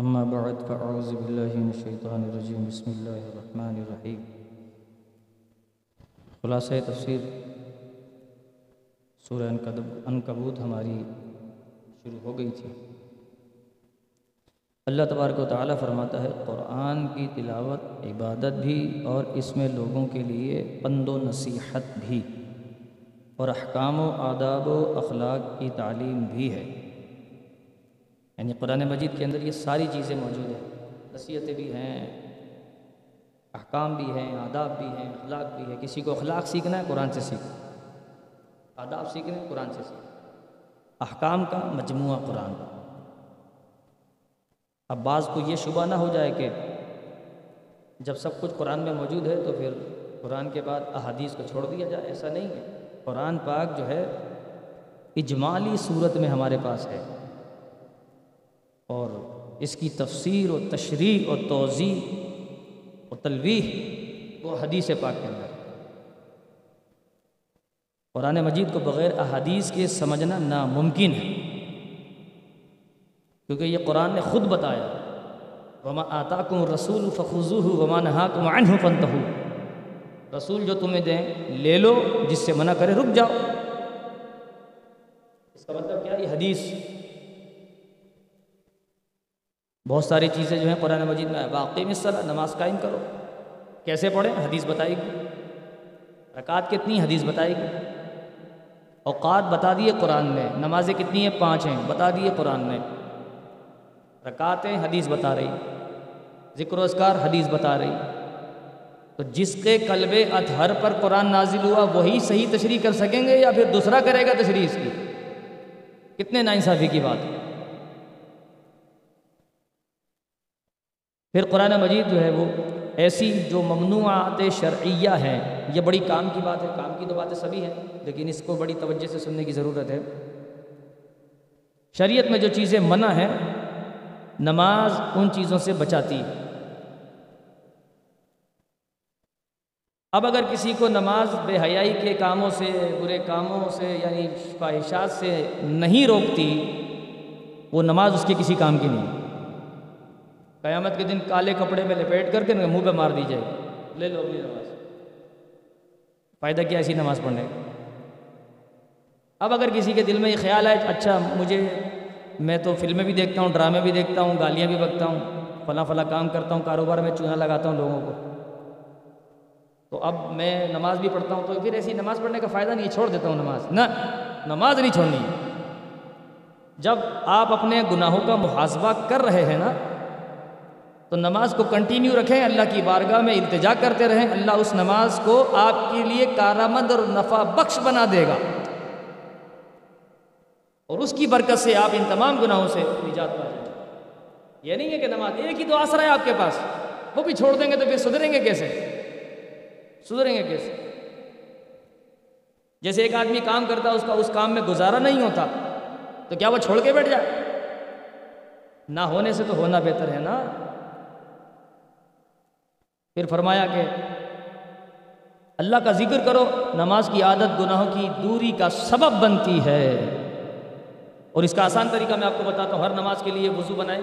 أما بعد، فأعوذ بالله من الشيطان الرجيم. بسم الله الرحمن الرحيم. خلاصہ تفسیر سورہ انکدب- عنکبوت ہماری شروع ہو گئی تھی۔ اللہ تبارک و تعالیٰ فرماتا ہے، قرآن کی تلاوت عبادت بھی اور اس میں لوگوں کے لیے پند و نصیحت بھی اور احکام و آداب و اخلاق کی تعلیم بھی ہے۔ یعنی قرآن مجید کے اندر یہ ساری چیزیں موجود ہیں۔ نصیحتیں بھی ہیں، احکام بھی ہیں، آداب بھی ہیں، اخلاق بھی ہے کسی کو اخلاق سیکھنا ہے، قرآن سے سیکھ آداب سیکھنا ہے، قرآن سے سیکھ احکام کا مجموعہ قرآن۔ اب بعض کو یہ شبہ نہ ہو جائے کہ جب سب کچھ قرآن میں موجود ہے تو پھر قرآن کے بعد احادیث کو چھوڑ دیا جائے، ایسا نہیں ہے۔ قرآن پاک جو ہے، اجمالی صورت میں ہمارے پاس ہے۔ اور اس کی تفسیر و تشریح اور توضیع و تلویح وہ حدیث پاک کے اندر قرآن مجید کو بغیر احادیث کے سمجھنا ناممکن ہے۔ کیونکہ یہ قرآن نے خود بتایا، وما آتاکم الرسول فخذوہ وما نہاکم عنہ فانتہو رسول جو تمہیں دیں، لے لو، جس سے منع کرے رک جاؤ۔ اس کا مطلب کیا؟ یہ حدیث بہت ساری چیزیں جو ہیں قرآن مجید میں واقعی مثلا نماز قائم کرو۔ کیسے پڑھیں؟ حدیث بتائے گی۔ رکعت کتنی؟ حدیث بتائے گی۔ اوقات بتا دیے قرآن میں نمازیں کتنی ہیں؟ پانچ ہیں۔ بتا دیے قرآن میں رکعتیں حدیث بتا رہی۔ ذکر و اذکار حدیث بتا رہی۔ تو جس کے قلب اطہر پر قرآن نازل ہوا، وہی صحیح تشریح کر سکیں گے یا پھر دوسرا کرے گا تشریح اس کی؟ کتنے ناانصافی کی بات ہے۔ پھر قرآن مجید جو ہے وہ ایسی جو ممنوعات شرعیہ ہیں، یہ بڑی کام کی بات ہے، کام کی تو باتیں سبھی ہیں، لیکن اس کو بڑی توجہ سے سننے کی ضرورت ہے۔ شریعت میں جو چیزیں منع ہیں، نماز ان چیزوں سے بچاتی۔ ہے اب اگر کسی کو نماز بے حیائی کے کاموں سے، برے کاموں سے یعنی خواہشات سے نہیں روکتی، وہ نماز اس کے کسی کام کی نہیں۔ قیامت کے دن کالے کپڑے میں لپیٹ کر کے منہ پہ مار دی جائے گی۔ لے لو اپنی نماز۔ فائدہ کیا ایسی نماز پڑھنے کا؟ اب اگر کسی کے دل میں یہ خیال آئے اچھا مجھے میں تو فلمیں بھی دیکھتا ہوں ڈرامے بھی دیکھتا ہوں گالیاں بھی بکتا ہوں فلاں فلاں کام کرتا ہوں کاروبار میں چونا لگاتا ہوں لوگوں کو۔ تو اب میں نماز بھی پڑھتا ہوں تو پھر ایسی نماز پڑھنے کا فائدہ نہیں چھوڑ دیتا ہوں نماز۔ نہ نماز نہیں چھوڑنی۔ جب آپ اپنے گناہوں کا محاسبہ کر رہے ہیں نا تو نماز کو کنٹینیو رکھیں، اللہ کی بارگاہ میں التجا کرتے رہیں۔ اللہ اس نماز کو آپ کے لیے کارآمد اور نفع بخش بنا دے گا۔ اور اس کی برکت سے آپ ان تمام گناہوں سے نجات پا جائیں۔ یہ نہیں ہے کہ نماز ایک ہی تو آسرا ہے آپ کے پاس۔ وہ بھی چھوڑ دیں گے تو پھر سدھریں گے کیسے؟ سدھریں گے کیسے؟ جیسے ایک آدمی کام کرتا ہے اس کا اس کام میں گزارا نہیں ہوتا، تو کیا وہ چھوڑ کے بیٹھ جائے؟ نہ ہونے سے تو ہونا بہتر ہے نا۔ پھر فرمایا کہ اللہ کا ذکر کرو، نماز کی عادت گناہوں کی دوری کا سبب بنتی ہے۔ اور اس کا آسان طریقہ میں آپ کو بتاتا ہوں، ہر نماز کے لیے وضو بنائیں۔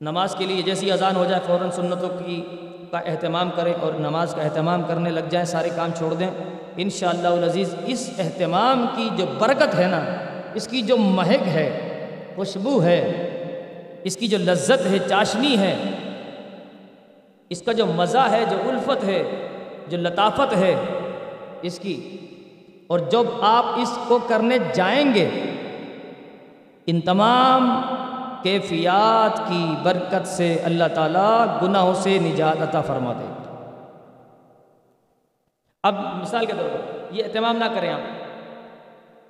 نماز کے لیے جیسی اذان ہو جائے، فوراً سنتوں کی کا اہتمام کریں اور نماز کا اہتمام کرنے لگ جائیں، سارے کام چھوڑ دیں۔ انشاءاللہ العزیز، اس اہتمام کی جو برکت ہے نا، اس کی جو مہک ہے، خوشبو ہے، اس کی جو لذت ہے، چاشنی ہے اس کا جو مزہ ہے، جو الفت ہے، جو لطافت ہے، اس کی۔ اور جب آپ اس کو کرنے جائیں گے، ان تمام کیفیات کی برکت سے اللہ تعالیٰ گناہوں سے نجات عطا فرما دے اب مثال کے طور پر، یہ اہتمام نہ کریں آپ۔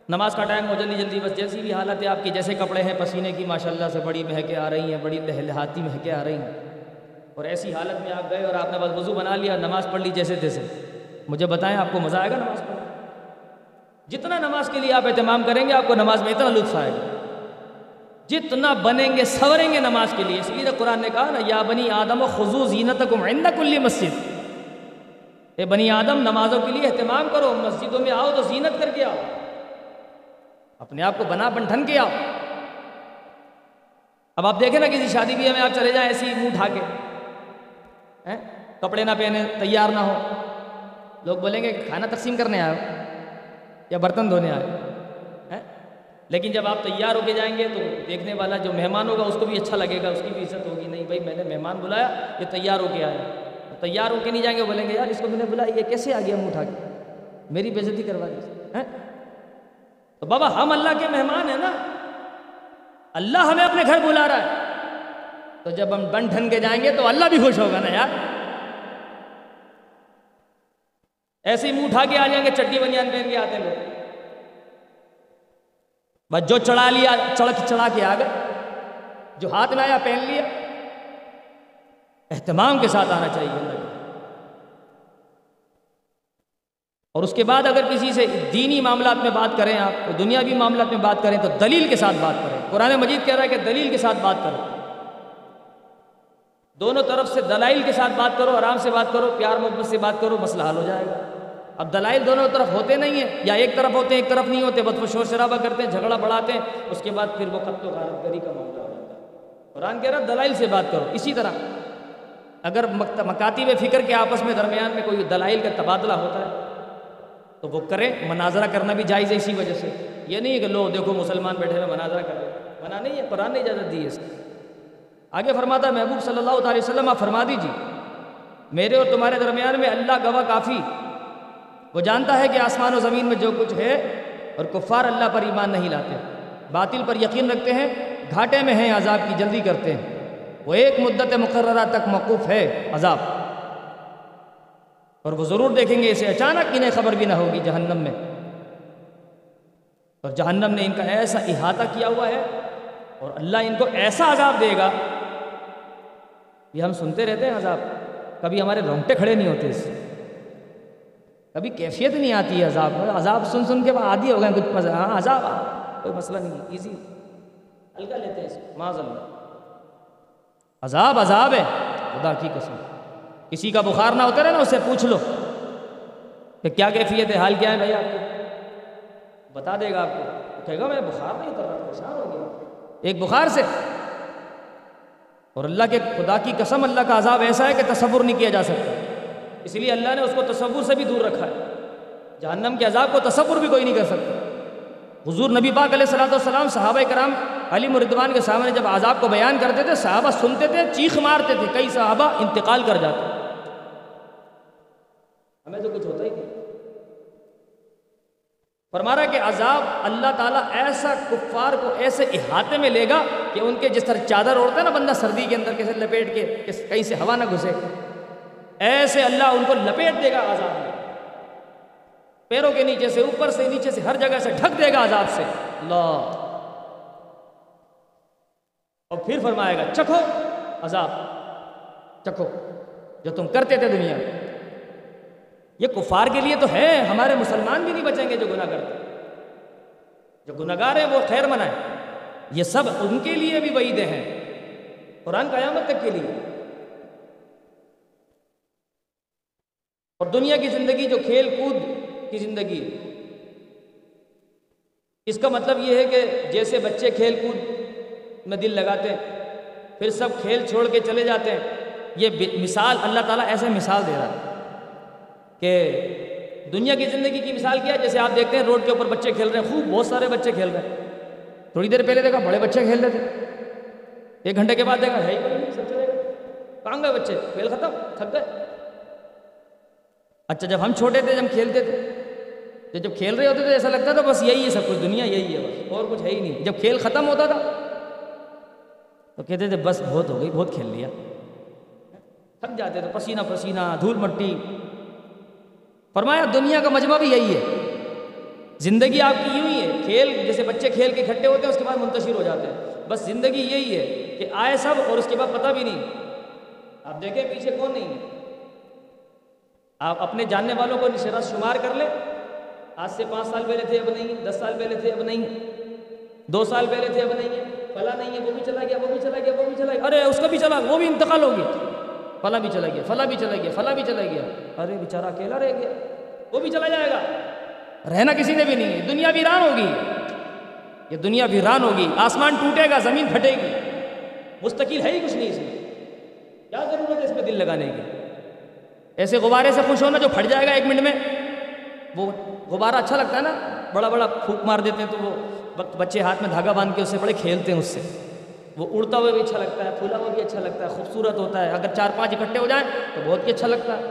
نماز کا ٹائم ہو، جلدی جلدی، بس جیسی بھی حالت ہے آپ کی، جیسے کپڑے ہیں، پسینے کی ماشاءاللہ سے بڑی مہکیں آ رہی ہیں، بڑی لہلہاتی مہکیں آ رہی ہیں۔ اور ایسی حالت میں آپ گئے اور آپ نے بس وضو بنا لیا، نماز پڑھ لی جیسے تیسے۔ مجھے بتائیں، آپ کو مزہ آئے گا نماز پڑھ جتنا نماز کے لیے آپ اہتمام کریں گے، آپ کو نماز میں اتنا لطف آئے گا۔ جتنا بنیں گے سوریں گے نماز کے لیے۔ اس لیے قرآن نے کہا نا، یا بنی آدم و خضو زینت عند کلی مسجد۔ اے بنی آدم، نمازوں کے لیے اہتمام کرو، مسجدوں میں آؤ تو زینت کر کے آؤ۔ اپنے آپ کو بنا بن ٹھن کے آؤ۔ اب آپ دیکھیں نا، کسی شادی بیاہ میں آپ چلے جائیں، ایسی منہ اٹھا کے۔ ہیں؟ کپڑے نہ پہنے، تیار نہ ہو۔ لوگ بولیں گے کھانا تقسیم کرنے آئے یا برتن دھونے آئے ہیں؟ لیکن جب آپ تیار ہو کے جائیں گے تو دیکھنے والا جو مہمان ہوگا، اس کو بھی اچھا لگے گا، اس کی بھی عزت ہوگی۔ نہیں بھائی، میں نے مہمان بلایا، یہ تیار ہو کے آیا تیار ہو کے نہیں جائیں گے، بولیں گے، یار، اس کو میں نے بلایا، یہ کیسے آ گیا منہ اٹھا کے؟ میری بےزتی کروا دی تو بابا، ہم اللہ کے مہمان ہیں نا۔ اللہ ہمیں اپنے گھر بلا رہا ہے۔ تو جب ہم بن ٹھن کے جائیں گے تو اللہ بھی خوش ہوگا نا یار۔ ایسے ہی منہ اٹھا کے آ جائیں گے چٹی بنیان پہن کے آتے لوگ بس جو چڑھا لیا، چڑھ چڑھا کے آ گئے۔ جو ہاتھ میں آیا، پہن لیا۔ اہتمام کے ساتھ آنا چاہیے اللہ اور اس کے بعد اگر کسی سے دینی معاملات میں بات کریں آپ، دنیاوی معاملات میں بات کریں تو دلیل کے ساتھ بات کریں۔ قرآن مجید کہہ رہا ہے کہ دلیل کے ساتھ بات کرو دونوں طرف سے دلائل کے ساتھ بات کرو، آرام سے بات کرو، پیار محبت سے بات کرو، مسئلہ حل ہو جائے گا۔ اب دلائل دونوں طرف ہوتے نہیں ہیں، یا ایک طرف ہوتے ہیں، ایک طرف نہیں ہوتے بس شور شرابہ کرتے ہیں، جھگڑا بڑھاتے ہیں، اس کے بعد پھر وہ خط و غارت گری کا معاملہ ہو جاتا ہے۔ قرآن کہہ رہا دلائل سے بات کرو، اسی طرح۔ اگر مکاتی میں فکر کے آپس میں درمیان میں کوئی دلائل کا تبادلہ ہوتا ہے، تو وہ کریں، مناظرہ کرنا بھی جائز ہے اسی وجہ سے۔ یہ نہیں ہے کہ لو، دیکھو مسلمان بیٹھے ہوئے مناظرہ کر رہے منع نہیں ہے، قرآن نے اجازت دی ہے اس کی آگے فرماتا محبوب صلی اللہ علیہ وسلم، آپ فرما دیجیے میرے اور تمہارے درمیان میں اللہ گواہ کافی۔ وہ جانتا ہے کہ آسمان و زمین میں جو کچھ ہے اور کفار اللہ پر ایمان نہیں لاتے۔ باطل پر یقین رکھتے ہیں، گھاٹے میں ہیں، عذاب کی جلدی کرتے ہیں۔ وہ ایک مدت مقررہ تک موقوف ہے، عذاب۔ اور وہ ضرور دیکھیں گے، اسے اچانک انہیں خبر بھی نہ ہوگی جہنم میں۔ اور جہنم نے ان کا ایسا احاطہ کیا ہوا ہے اور اللہ ان کو ایسا عذاب دے گا یہ ہم سنتے رہتے ہیں عذاب، کبھی ہمارے رونگٹے کھڑے نہیں ہوتے اس سے۔ کبھی کیفیت نہیں آتی ہے عذاب عذاب سن سن کے عادی ہو گئے کچھ مزہ ہاں عذاب، کوئی مسئلہ نہیں ایزی ہلکا لیتے ہیں معذ اللہ عذاب عذاب ہے، خدا کی قسم۔ کسی کا بخار نہ ہوتا رہے نا، اسے پوچھ لو کہ کیا کیفیت ہے، حال کیا ہے بھائی آپ کو بتا دے گا آپ کو۔ کہے گا، میں بخار نہیں اتر رہا، پریشان ہو گیا۔ ایک بخار سے۔ اور اللہ کے خدا کی قسم، اللہ کا عذاب ایسا ہے کہ تصور نہیں کیا جا سکتا۔ اس لیے اللہ نے اس کو تصور سے بھی دور رکھا ہے۔ جہنم کے عذاب کو تصور بھی کوئی نہیں کر سکتا۔ حضور نبی پاک علیہ صلاح والسلام، صحابہ کرام، علی مردوان کے سامنے جب عذاب کو بیان کرتے تھے، صحابہ سنتے تھے، چیخ مارتے تھے، کئی صحابہ انتقال کر جاتے ہمیں تو کچھ ہوتا ہی نہیں فرمارا کہ عذاب اللہ تعالیٰ ایسا کفار کو ایسے احاطے میں لے گا کہ ان کے جس طرح چادر اوڑھتا ہے نا بندہ سردی کے اندر کیسے لپیٹ کے کہیں سے ہوا نہ گھسے، ایسے اللہ ان کو لپیٹ دے گا عذاب میں۔ پیروں کے نیچے سے، اوپر سے، نیچے سے، ہر جگہ سے ڈھک دے گا عذاب سے۔ اللہ۔ اور پھر فرمائے گا، چکھو عذاب، چکھو۔ جو تم کرتے تھے دنیا میں۔ یہ کفار کے لیے تو ہے ہمارے مسلمان بھی نہیں بچیں گے جو گناہ کرتے جو گناہ گار ہیں وہ خیر منائیں۔ یہ سب ان کے لیے بھی وعیدیں ہیں۔ قرآن قیامت تک کے لیے۔ اور دنیا کی زندگی جو کھیل کود کی زندگی۔ اس کا مطلب یہ ہے کہ جیسے بچے کھیل کود میں دل لگاتے ہیں، پھر سب کھیل چھوڑ کے چلے جاتے ہیں۔ یہ مثال اللہ تعالیٰ ایسے مثال دے رہا ہے۔ کہ دنیا کی زندگی کی مثال کیا جیسے آپ دیکھتے ہیں روڈ کے اوپر بچے کھیل رہے ہیں، خوب بہت سارے بچے کھیل رہے ہیں۔ تھوڑی دیر پہلے دیکھا بڑے بچے کھیل رہے تھے۔ ایک گھنٹے کے بعد دیکھا ہے سب چلے گئے کہاں گئے بچے؟ کھیل ختم، تھک گئے۔ اچھا جب ہم چھوٹے تھے، جب کھیلتے تھے، تو جب کھیل رہے ہوتے تھے ایسا لگتا تھا بس یہی ہے، سب کچھ دنیا یہی ہے، بس اور کچھ ہے ہی نہیں۔ جب کھیل ختم ہوتا تھا، تو کہتے تھے بس بہت ہو گئی، بہت کھیل لیا۔ تھک جاتے تھے، پسینہ پسینہ، دھول مٹی۔ فرمایا، دنیا کا مجمع بھی یہی ہے۔ زندگی آپ کی یوں ہی ہے، کھیل جیسے بچے کھیل کے کھٹے ہوتے ہیں، اس کے بعد منتشر ہو جاتے ہیں۔ بس زندگی یہی ہے کہ آئے سب اور اس کے بعد پتہ بھی نہیں۔ آپ دیکھیں پیچھے کون نہیں ہے۔ آپ اپنے جاننے والوں کو نشرات شمار کر لیں۔ آج سے پانچ سال پہلے تھے، اب نہیں۔ دس سال پہلے تھے، اب نہیں۔ دو سال پہلے تھے، اب نہیں ہے۔ فلاں نہیں ہے، وہ بھی چلا گیا، وہ بھی چلا گیا، وہ بھی چلا گیا۔ ارے، اس کا بھی چلا، وہ بھی انتقال ہو گیا۔ فلاں بھی چلا گیا، فلاں بھی چلا گیا، فلاں بھی چلا گیا۔ ارے بیچارہ اکیلا رہ گیا۔ وہ بھی چلا جائے گا۔ رہنا کسی نے بھی نہیں ہے۔ دنیا بھی ران ہوگی۔ یہ دنیا بھی ہوگی۔ آسمان ٹوٹے گا، زمین پھٹے گی۔ مستقل ہے ہی کچھ نہیں اس میں۔ کیا ضرورت ہے اس پہ دل لگانے کی؟ ایسے غبارے سے خوش ہونا جو پھٹ جائے گا ایک منٹ میں۔ وہ غبارہ اچھا لگتا ہے نا۔ بڑا بڑا پھونک مار دیتے ہیں تو وہ بچے ہاتھ میں دھاگا باندھ کے اس سے بڑے کھیلتے ہیں اس سے۔ وہ اڑتا ہوا بھی اچھا لگتا ہے، پھولا ہوا بھی اچھا لگتا ہے، خوبصورت ہوتا ہے۔ اگر چار پانچ اکٹھے ہو جائیں تو بہت ہی اچھا لگتا ہے۔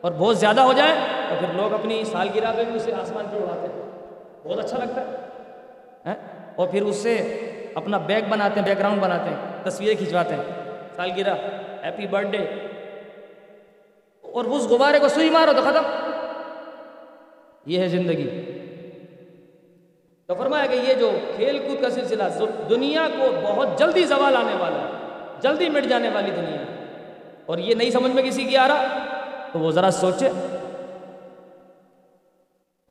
اور بہت زیادہ ہو جائے تو پھر لوگ اپنی سالگرہ پہ بھی اسے آسمان پہ اڑاتے ہیں۔ بہت اچھا لگتا ہے۔ ہاں؟ اور پھر اس سے اپنا بیک بناتے ہیں، بیک گراؤنڈ بناتے ہیں، تصویریں کھنچواتے ہیں۔ سالگرہ ہیپی برتھ ڈے اور اس غبارے کو سوئی مارو تو ختم۔ یہ ہے زندگی۔ تو فرمایا کہ یہ جو کھیل کود کا سلسلہ دنیا کو بہت جلدی زوال آنے والا ہے، جلدی مٹ جانے والی دنیا اور یہ نہیں سمجھ میں کسی کی آ رہا؟ تو وہ ذرا سوچے۔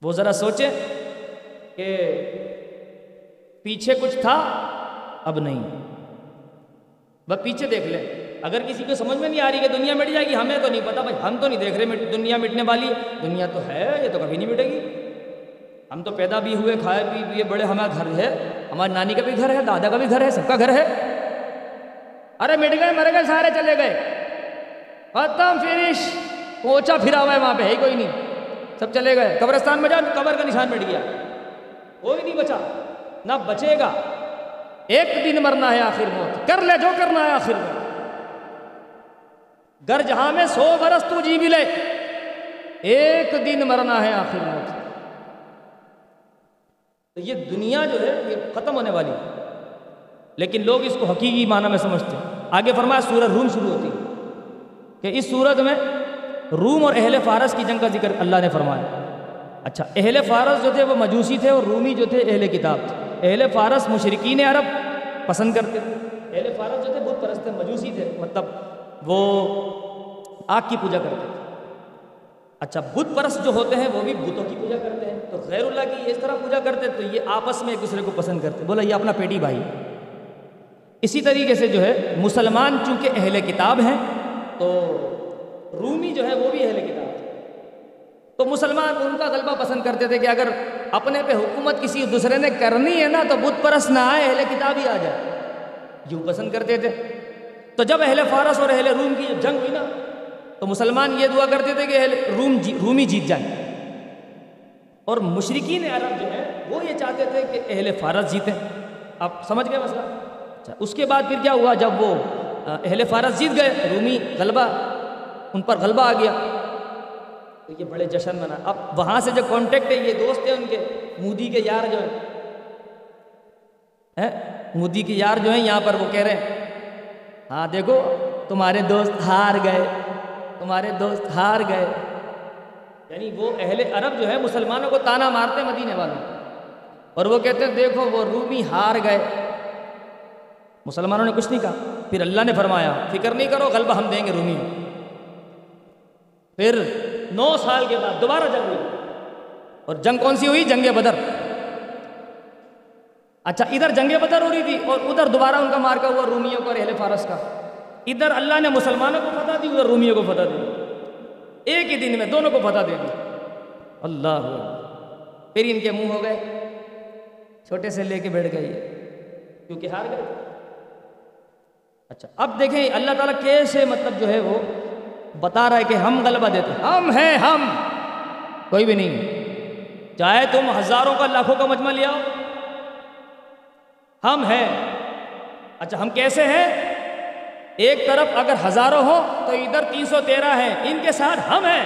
وہ ذرا سوچے کہ پیچھے کچھ تھا، اب نہیں۔ بس پیچھے دیکھ لیں اگر کسی کو سمجھ میں نہیں آ رہی کہ دنیا مٹ جائے گی، ہمیں تو نہیں پتا۔ بھائی، ہم تو نہیں دیکھ رہے دنیا مٹنے والی۔ دنیا تو ہے، یہ تو کبھی نہیں مٹے گی۔ ہم تو پیدا بھی ہوئے، کھائے بھی ہوئے بڑے، ہمارا گھر ہے۔ ہماری نانی کا بھی گھر ہے، دادا کا بھی گھر ہے، سب کا گھر ہے۔ ارے مٹ گئے، مر گئے، سارے چلے گئے۔ ختم، فنش۔ پوچھا پھرا ہوا ہے وہاں پہ، ہے کوئی نہیں۔ سب چلے گئے۔ قبرستان میں جاؤ، قبر کا نشان مٹ گیا۔ کوئی نہیں بچا، نہ بچے گا۔ ایک دن مرنا ہے آخر موت۔ کر لے جو کرنا ہے آخر موت۔ گر جہاں میں سو برس تو جی بھی لے۔ ایک دن مرنا ہے آخر موت۔ تو یہ دنیا جو ہے یہ ختم ہونے والی ہے۔ لیکن لوگ اس کو حقیقی معنی میں سمجھتے ہیں۔ آگے فرمایا سورج روم شروع ہوتی ہے کہ اس صورت میں روم اور اہل فارس کی جنگ کا ذکر اللہ نے فرمایا۔ اچھا اہل فارس جو تھے وہ مجوسی تھے اور رومی جو تھے اہل کتاب تھے۔ اہل فارس مشرقین عرب پسند کرتے تھے۔ اہل فارس جو تھے بت پرست تھے مجوسی تھے مطلب وہ آگ کی پوجا کرتے تھے۔ اچھا بت پرست جو ہوتے ہیں وہ بھی بتوں کی پوجا کرتے ہیں۔ تو غیر اللہ کی اس طرح پوجا کرتے تو یہ آپس میں ایک دوسرے کو پسند کرتے۔ بولا، یہ اپنا پیٹی بھائی۔ اسی طریقے سے جو ہے، مسلمان چونکہ اہل کتاب ہیں، تو رومی جو ہے، وہ بھی اہل کتاب۔ تو مسلمان ان کا غلبہ پسند کرتے تھے کہ اگر اپنے پہ حکومت کسی دوسرے نے کرنی ہے نا، تو بت پرست نہ آئے، اہل کتاب ہی آ جائے۔ یوں پسند کرتے تھے۔ تو جب اہل فارس اور اہل روم کی جنگ ہوئی نا، تو مسلمان یہ دعا کرتے تھے کہ اہل روم جی رومی جیت جائیں۔ اور مشرقین عرب جو ہے وہ یہ چاہتے تھے کہ اہل فارس جیتیں۔ آپ سمجھ گئے مسئلہ؟ اچھا اس کے بعد پھر کیا ہوا؟ جب وہ اہل فارس جیت گئے، رومی غلبہ، ان پر غلبہ آ گیا۔ تو یہ بڑے جشن منا۔ اب وہاں سے جو کانٹیکٹ ہے، یہ دوست ہیں ان کے، مودی کے یار جو ہیں؟ مودی کے یار جو ہیں، یہاں پر وہ کہہ رہے ہیں ہاں دیکھو، تمہارے دوست ہار گئے، تمہارے دوست ہار گئے۔ یعنی وہ اہل عرب جو ہے مسلمانوں کو تانا مارتے مدینے والوں اور وہ کہتے ہیں، دیکھو وہ رومی ہار گئے۔ مسلمانوں نے کچھ نہیں کہا۔ پھر اللہ نے فرمایا، فکر نہیں کرو، غلبہ ہم دیں گے رومی پھر نو سال کے بعد دوبارہ جنگ ہوئی۔ اور جنگ کون سی ہوئی؟ جنگ بدر۔ اچھا ادھر جنگ بدر ہو رہی تھی اور ادھر دوبارہ ان کا مار کا ہوا رومیوں کا اہل فارس کا۔ ادھر اللہ نے مسلمانوں کو فتح دی، ادھر رومیوں کو فتح دی۔ ایک ہی دن میں دونوں کو فتح دے دی۔ اللہ پھر ان کے منہ ہو گئے۔ چھوٹے سے لے کے بیٹھ گئے کیونکہ ہار گئے۔ اچھا اب دیکھیں اللہ تعالیٰ کیسے مطلب جو ہے وہ بتا رہا ہے کہ ہم غلبہ دیتے ہم ہیں ہم۔ کوئی بھی نہیں۔ چاہے تم ہزاروں کا لاکھوں کا مجمع لیا ہم ہیں۔ اچھا ہم کیسے ہیں؟ ایک طرف اگر ہزاروں ہو تو ادھر تین سو تیرہ ہیں، ان کے ساتھ ہم ہیں۔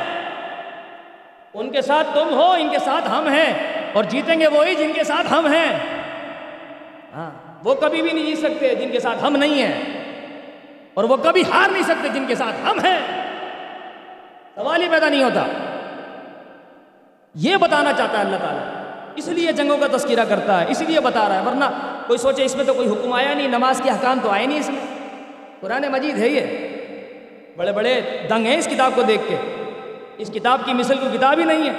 ان کے ساتھ تم ہو، ان کے ساتھ ہم ہیں۔ اور جیتیں گے وہی جن کے ساتھ ہم ہیں۔ ہاں وہ کبھی بھی نہیں جیت سکتے جن کے ساتھ ہم نہیں ہیں۔ اور وہ کبھی ہار نہیں سکتے جن کے ساتھ ہم ہیں۔ سوال ہی پیدا نہیں ہوتا۔ یہ بتانا چاہتا ہے اللہ تعالیٰ۔ اس لیے جنگوں کا تذکرہ کرتا ہے، اس لیے بتا رہا ہے، ورنہ کوئی سوچے اس میں تو کوئی حکم آیا نہیں، نماز کے حکام تو آئے نہیں اس میں۔ قرآن مجید ہے یہ۔ بڑے بڑے دنگ ہیں اس کتاب کو دیکھ کے۔ اس کتاب کی مثل کو کتاب ہی نہیں ہے۔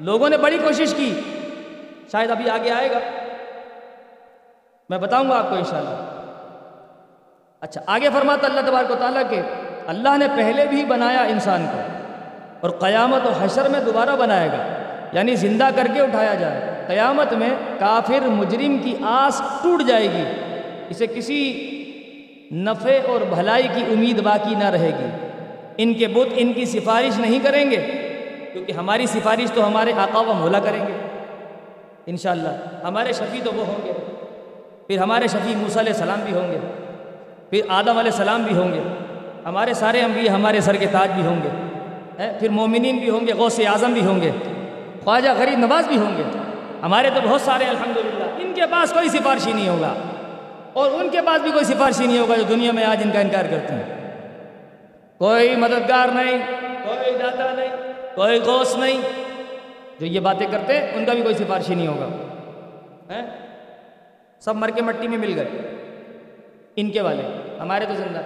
لوگوں نے بڑی کوشش کی۔ شاید ابھی آگے آئے گا۔ میں بتاؤں گا آپ کو انشاءاللہ۔ اچھا آگے فرماتا اللہ تبارک و تعالیٰ کہ اللہ نے پہلے بھی بنایا انسان کو، اور قیامت و حشر میں دوبارہ بنائے گا۔ یعنی زندہ کر کے اٹھایا جائے۔ قیامت میں کافر مجرم کی آس ٹوٹ جائے گی۔ اسے کسی نفع اور بھلائی کی امید باقی نہ رہے گی۔ ان کے بت ان کی سفارش نہیں کریں گے، کیونکہ ہماری سفارش تو ہمارے آقا و مولا کریں گے۔ انشاءاللہ، ہمارے شفیع تو وہ ہوں گے۔ پھر ہمارے شفیع موسیٰ علیہ السلام بھی ہوں گے۔ پھر آدم علیہ السلام بھی ہوں گے۔ ہمارے سارے انبیاء ہمارے سر کے تاج بھی ہوں گے۔ پھر مومنین بھی ہوں گے، غوث اعظم بھی ہوں گے۔ خواجہ غریب نواز بھی ہوں گے۔ ہمارے تو بہت سارے الحمدللہ۔ ان کے پاس کوئی سفارشی نہیں ہوگا۔ اور ان کے پاس بھی کوئی سفارشی نہیں ہوگا جو دنیا میں آج ان کا انکار کرتے ہیں۔ کوئی مددگار نہیں، کوئی داتا نہیں، کوئی غوث نہیں۔ جو یہ باتیں کرتے ہیں، ان کا بھی کوئی سفارشی نہیں ہوگا۔ سب مر کے مٹی میں مل گئے۔ ان کے والے، ہمارے تو زندہ۔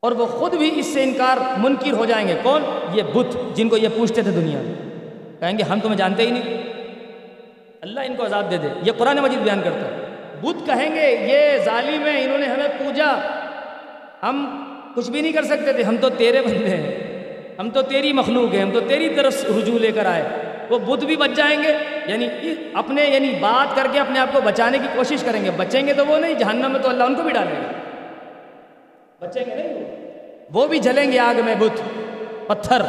اور وہ خود بھی اس سے انکار منکر ہو جائیں گے۔ کون؟ یہ بت، جن کو یہ پوچھتے تھے دنیا میں۔ کہیں گے، ہم تمہیں جانتے ہی نہیں۔ اللہ ان کو عذاب دے دے۔ یہ قرآن مجید بیان کرتا ہے۔ بت کہیں گے، یہ ظالم ہیں، انہوں نے ہمیں پوجا۔ ہم کچھ بھی نہیں کر سکتے تھے۔ ہم تو تیرے بندے ہیں۔ ہم تو تیری مخلوق ہیں۔ ہم تو تیری طرف رجوع لے کر آئے۔ وہ بت بھی بچ جائیں گے۔ یعنی اپنے یعنی بات کر کے اپنے آپ کو بچانے کی کوشش کریں گے۔ بچیں گے تو وہ نہیں، جہنم میں تو اللہ ان کو بھی ڈالیں گے بچیں گے نہیں وہ؟ بھی جلیں گے آگ میں بت۔ پتھر۔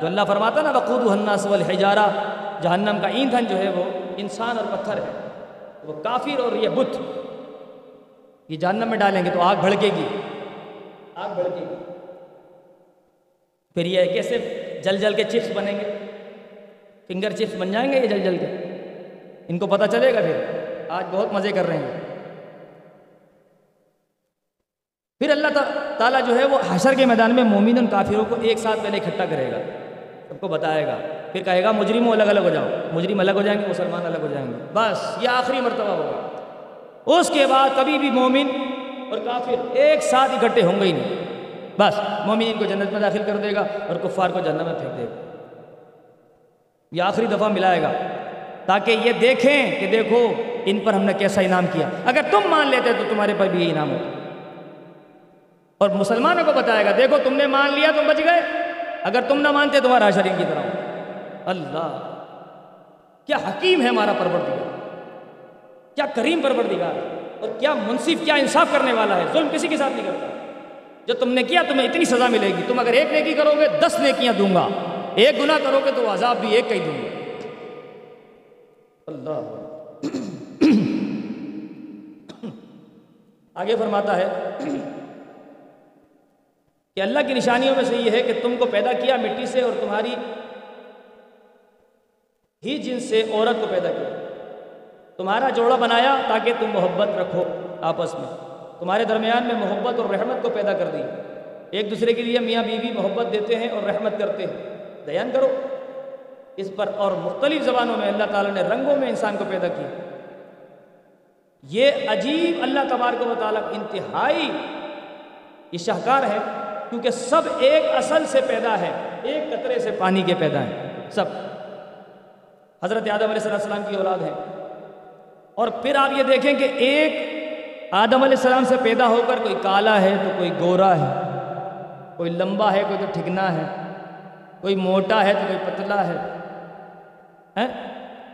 تو اللہ فرماتا نا بقود الناس والحجارہ جہنم کا ایندھن جو ہے وہ انسان اور پتھر ہے۔ وہ کافر اور یہ بت۔ یہ جہنم میں ڈالیں گے تو آگ بھڑکے گی۔ آگ بھڑکے گی۔ پھر یہ کیسے جل جل کے چپس بنیں گے۔ فنگر چپس بن جائیں گے یہ جل جل کے۔ ان کو پتہ چلے گا پھر۔ آج بہت مزے کر رہے ہیں۔ پھر اللہ تعالیٰ جو ہے وہ حشر کے میدان میں مومن ان کافروں کو ایک ساتھ پہلے اکٹھا کرے گا۔ سب کو بتائے گا۔ پھر کہے گا مجرموں الگ الگ ہو جاؤ۔ مجرم الگ ہو جائیں گے، مسلمان الگ ہو جائیں گے۔ بس، یہ آخری مرتبہ ہوگا۔ اس کے بعد کبھی بھی مومن اور کافر ایک ساتھ اکٹھے ہوں گے ہی نہیں۔ بس، مومن کو جنت میں داخل کر دے گا اور کفار کو جنت میں پھینک دے گا۔ یہ آخری دفعہ ملائے گا۔ تاکہ یہ دیکھیں کہ دیکھو ان پر ہم نے کیسا انعام کیا۔ اگر تم مان لیتے تو تمہارے پر بھی یہ انعام ہوتا۔ اور مسلمانوں کو بتائے گا، دیکھو تم نے مان لیا تم بچ گئے۔ اگر تم نہ مانتے تمہارا شرین کی طرح۔ اللہ، کیا حکیم ہے ہمارا پروردگار؟ کیا کریم پروردگار؟ اور کیا منصف، کیا انصاف کرنے والا ہے؟ ظلم کسی کے ساتھ نہیں کرتا۔ جو تم نے کیا، تمہیں اتنی سزا ملے گی۔ تم اگر ایک نیکی کرو گے، دس نیکیاں دوں گا۔ ایک گناہ کرو گے، تو عذاب بھی ایک کا ہی دوں گا۔ اللہ۔ آگے فرماتا ہے کہ اللہ کی نشانیوں میں سے یہ ہے کہ تم کو پیدا کیا مٹی سے اور تمہاری ہی جن سے عورت کو پیدا کیا۔ تمہارا جوڑا بنایا تاکہ تم محبت رکھو آپس میں۔ تمہارے درمیان میں محبت اور رحمت کو پیدا کر دی۔ ایک دوسرے کے لیے میاں بیوی محبت دیتے ہیں اور رحمت کرتے ہیں۔ بیان کرو۔ اس پر اور مختلف زبانوں میں اللہ تعالیٰ نے رنگوں میں انسان کو پیدا کیا۔ یہ عجیب اللہ تبارک و تعالیٰ انتہائی یہ شاہکار ہے کیونکہ سب ایک اصل سے پیدا ہے ایک قطرے سے پانی کے پیدا ہیں۔ سب۔ حضرت آدم علیہ السلام کی اولاد ہے۔ اور پھر آپ یہ دیکھیں کہ ایک آدم علیہ السلام سے پیدا ہو کر کوئی کالا ہے تو کوئی گورا ہے، کوئی لمبا ہے کوئی تو ٹھگنا ہے، کوئی موٹا ہے تو کوئی پتلا ہے۔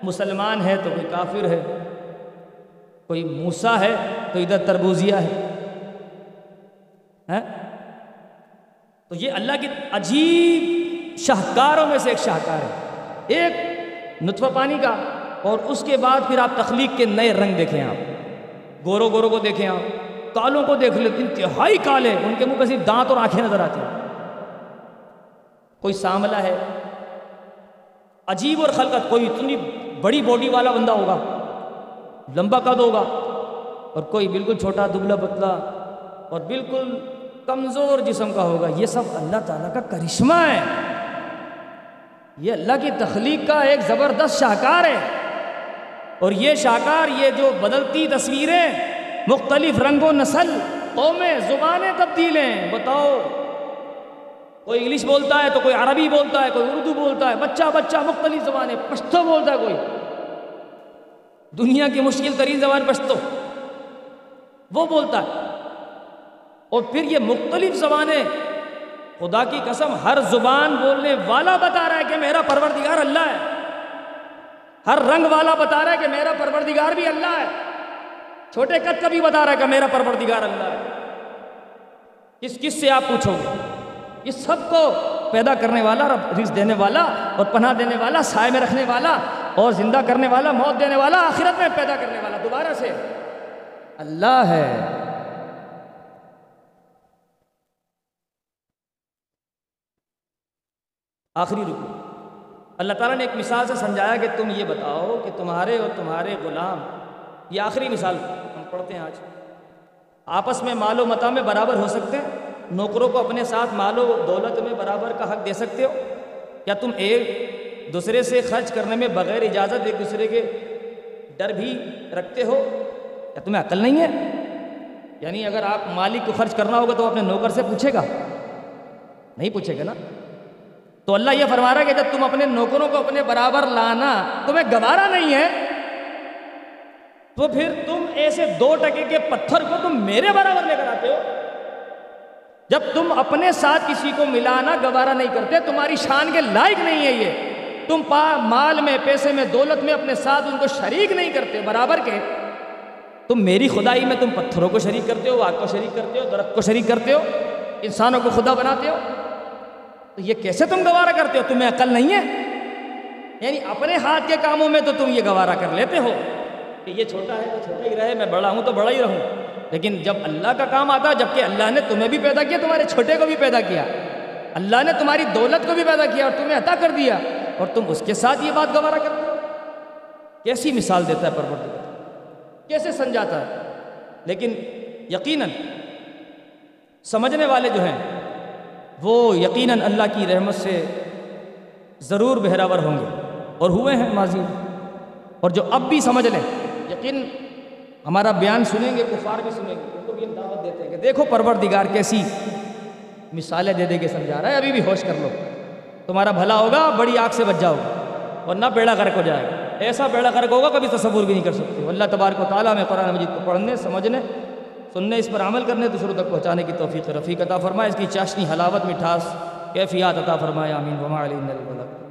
مسلمان ہے تو کوئی کافر ہے، کوئی موسا ہے تو ادھر تربوزیا ہے۔ تو یہ اللہ کی عجیب شاہکاروں میں سے ایک شاہکار ہے۔ ایک نطفہ پانی کا اور اس کے بعد پھر آپ تخلیق کے نئے رنگ دیکھیں آپ۔ گورو گورو کو دیکھیں آپ، کالوں کو دیکھ لیں، انتہائی کالے، ان کے منہ پہ صرف دانت اور آنکھیں نظر آتی ہیں۔ کوئی ساملا ہے؟ عجیب اور خلقت، کوئی اتنی بڑی باڈی والا بندہ ہوگا، لمبا قد ہوگا، اور کوئی بالکل چھوٹا، دبلا پتلا اور بالکل کمزور جسم کا ہوگا۔ یہ سب اللہ تعالیٰ کا کرشمہ ہے۔ یہ اللہ کی تخلیق کا ایک زبردست شاہکار ہے۔ اور یہ شاہکار یہ جو بدلتی تصویریں، مختلف رنگ و نسل، قومیں، زبانیں تبدیلیں بتاؤ، کوئی انگلش بولتا ہے تو کوئی عربی بولتا ہے، کوئی اردو بولتا ہے، بچہ بچہ، مختلف زبانیں، پشتو بولتا ہے کوئی۔ دنیا کی مشکل ترین زبان پشتو۔ وہ بولتا ہے۔ اور پھر یہ مختلف زبانیں خدا کی قسم ہر زبان بولنے والا بتا رہا ہے کہ میرا پروردگار اللہ ہے۔ ہر رنگ والا بتا رہا ہے کہ میرا پروردگار بھی اللہ ہے۔ چھوٹے قد کا بھی بتا رہا ہے کہ میرا پروردگار اللہ ہے۔ کس کس سے آپ پوچھو گے؟ یہ سب کو پیدا کرنے والا رزق دینے والا اور پناہ دینے والا، سائے میں رکھنے والا اور زندہ کرنے والا، موت دینے والا، آخرت میں پیدا کرنے والا، دوبارہ سے۔ اللہ ہے۔ آخری رکو۔ اللہ تعالیٰ نے ایک مثال سے سمجھایا کہ تم یہ بتاؤ کہ تمہارے اور تمہارے غلام، یہ آخری مثال ہم پڑھتے ہیں آج۔ آپس میں مال و متا میں برابر ہو سکتے ہیں؟ نوکروں کو اپنے ساتھ مال و دولت میں برابر کا حق دے سکتے ہو؟ کیا تم ایک دوسرے سے خرچ کرنے میں بغیر اجازت ایک دوسرے کے ڈر بھی رکھتے ہو؟ کیا تمہیں عقل نہیں ہے؟ یعنی اگر آپ مالک کو خرچ کرنا ہوگا تو اپنے نوکر سے پوچھے گا؟ نہیں پوچھے گا نا؟ تو اللہ یہ فرما رہا ہے کہ جب تم اپنے نوکروں کو اپنے برابر لانا، تمہیں گوارا نہیں ہے، تو پھر تم ایسے دو ٹکے کے پتھر کو تم میرے برابر لے کر آتے ہو۔ جب تم اپنے ساتھ کسی کو ملانا گوارا نہیں کرتے، تمہاری شان کے لائق نہیں ہے یہ۔ تم پا مال میں، پیسے میں، دولت میں اپنے ساتھ ان کو شریک نہیں کرتے، برابر کے۔ تم میری خدائی میں تم پتھروں کو شریک کرتے ہو، آگ کو شریک کرتے ہو، درخت کو شریک کرتے ہو، انسانوں کو خدا بناتے ہو۔ تو یہ کیسے تم گوارا کرتے ہو؟ تمہیں عقل نہیں ہے؟ یعنی اپنے ہاتھ کے کاموں میں تو تم یہ گوارا کر لیتے ہو۔ کہ یہ چھوٹا ہے تو چھوٹا ہی رہے، میں بڑا ہوں تو بڑا ہی رہوں۔ لیکن جب اللہ کا کام آتا جبکہ اللہ نے تمہیں بھی پیدا کیا، تمہارے چھوٹے کو بھی پیدا کیا۔ اللہ نے تمہاری دولت کو بھی پیدا کیا اور تمہیں عطا کر دیا۔ اور تم اس کے ساتھ یہ بات گوارا کرتے ہو۔ کیسی مثال دیتا ہے پرور کیسے سمجھاتا ہے؟ لیکن یقیناً سمجھنے والے جو ہیں وہ یقیناً اللہ کی رحمت سے ضرور بہراور ہوں گے اور ہوئے ہیں ماضی اور جو اب بھی سمجھ لیں، یقین ہمارا بیان سنیں گے، کفار بھی سنیں گے، ان کو بھی ہم دعوت دیتے ہیں کہ دیکھو پروردگار کیسی مثالیں دے دے کے سمجھا رہا ہے، ابھی بھی ہوش کر لو۔ تمہارا بھلا ہوگا، بڑی آگ سے بچ جاؤ گا اور نہ بیڑا غرق ہو جائے گا۔ ایسا بیڑا غرق ہوگا، کبھی تصور بھی نہیں کر سکتے۔ اللہ تبارک و تعالیٰ میں قرآن مجید کو پڑھنے، سمجھنے سننے اس پر عمل کرنے دوسروں تک پہنچانے کی توفیق رفیق عطا فرمائے، اس کی چاشنی حلاوت مٹھاس کیفیات عطا فرمائے، آمین، وما علی البلک